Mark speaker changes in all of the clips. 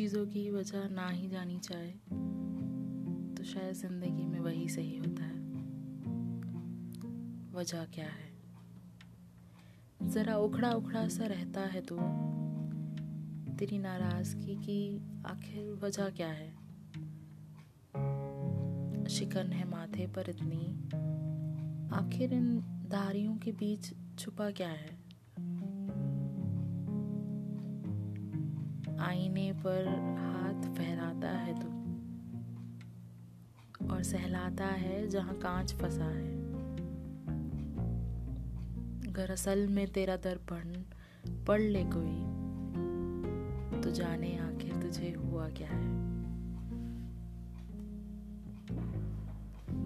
Speaker 1: की वजह ना ही जानी चाहे तो शायद ज़िंदगी में वही सही होता है। वजह क्या है? जरा उखड़ा उखड़ा सा रहता है तो। तेरी नाराज़गी की आखिर वजह क्या है? शिकन है माथे पर इतनी। आखिर इन धारियों के बीच छुपा क्या है? आईने पर हाथ फहराता है तू, और सहलाता है जहाँ कांच फंसा है। अगर असल में तेरा दर्पण पढ़ ले कोई तो जाने आखिर तुझे हुआ क्या है।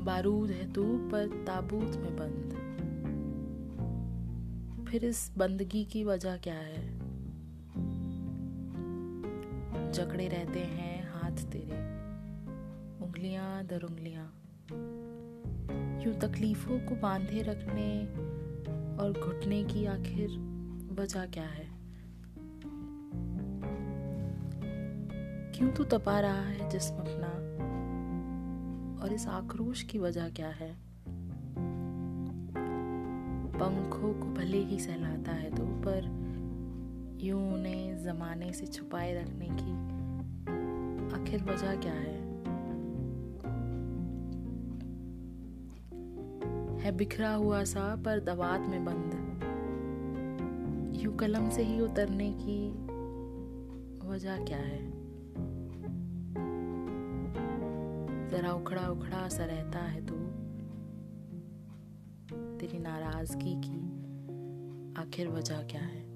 Speaker 1: बारूद है तू, पर ताबूत में बंद। फिर इस बंदगी की वजह क्या है? जकड़े रहते हैं, हाथ तेरे। उंगलियाँ दर उंगलियाँ। यूँ तकलीफों को बांधे रखने और घुटने की आखिर वजह क्या है? क्यों तू तपा रहा है जिसम अपना? और इस आक्रोश की वजह क्या है? पंखों को भले ही सहलाता है तो पर यूँ उन्हें जमाने से छुपाए रखने की आखिर वजह क्या है? है बिखरा हुआ सा, पर दवात में बंद। यू कलम से ही उतरने की वजह क्या है? जरा उखड़ा उखड़ा सा रहता है तो तेरी नाराज़गी की आखिर वजह क्या है?